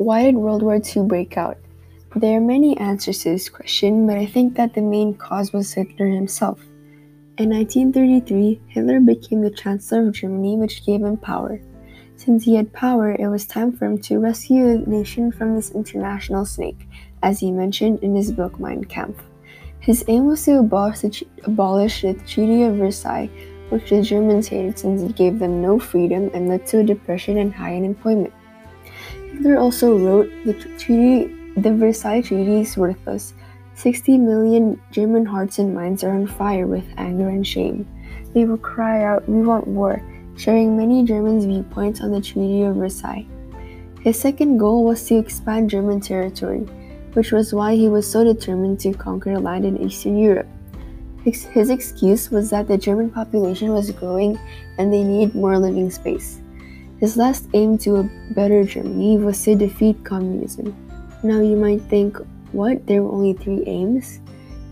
why did World War II break out? There are many answers to this question, but I think that the main cause was Hitler himself. In 1933, Hitler became the Chancellor of Germany, which gave him power. Since he had power, it was time for him to rescue the nation from this international snake, as he mentioned in his book Mein Kampf. His aim was to abolish the, abolish the Treaty of Versailles, which the Germans hated since it gave them no freedom and led to a depression and high unemployment. Hitler also wrote the treaty, the Versailles Treaty is worthless. 60 million German hearts and minds are on fire with anger and shame. They will cry out, We want war, sharing many Germans' viewpoints on the Treaty of Versailles. His second goal was to expand German territory which was why he was so determined to conquer land in Eastern Europe. His excuse was that the German population was growing and they needed more living space. His last aim to a better Germany was to defeat communism. Now you might think, what? There were only three aims?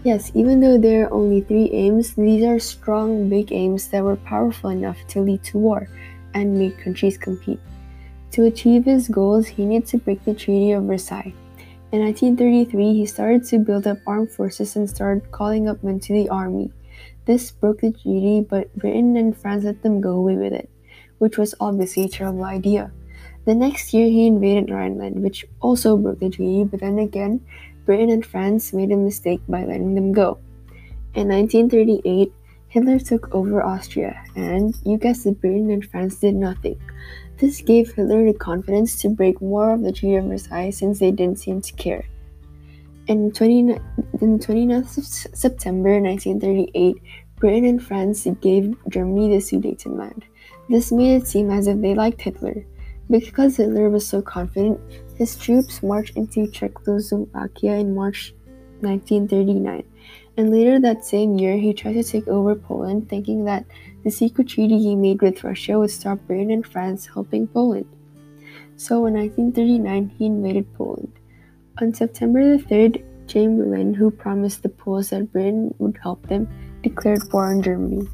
Yes, even though there are only three aims, these are strong, big aims that were powerful enough to lead to war and make countries compete. To achieve his goals, he needed to break the Treaty of Versailles. In 1933, he started to build up armed forces and started calling up men to the army. This broke the treaty, but Britain and France let them go away with it, which was obviously a terrible idea. The next year, he invaded Rhineland, which also broke the treaty, but then again, Britain and France made a mistake by letting them go. In 1938, Hitler took over Austria, and you guessed it, Britain and France did nothing. This gave Hitler the confidence to break more of the Treaty of Versailles since they didn't seem to care. In, 20, in 29th of September 1938, Britain and France gave Germany the Sudetenland. This made it seem as if they liked Hitler. Because Hitler was so confident, his troops marched into Czechoslovakia in March 1939, and later that same year he tried to take over Poland, thinking that the secret treaty he made with Russia would stop Britain and France helping Poland. So in 1939, he invaded Poland. On September the 3rd, Chamberlain, who promised the Poles that Britain would help them, declared war on Germany.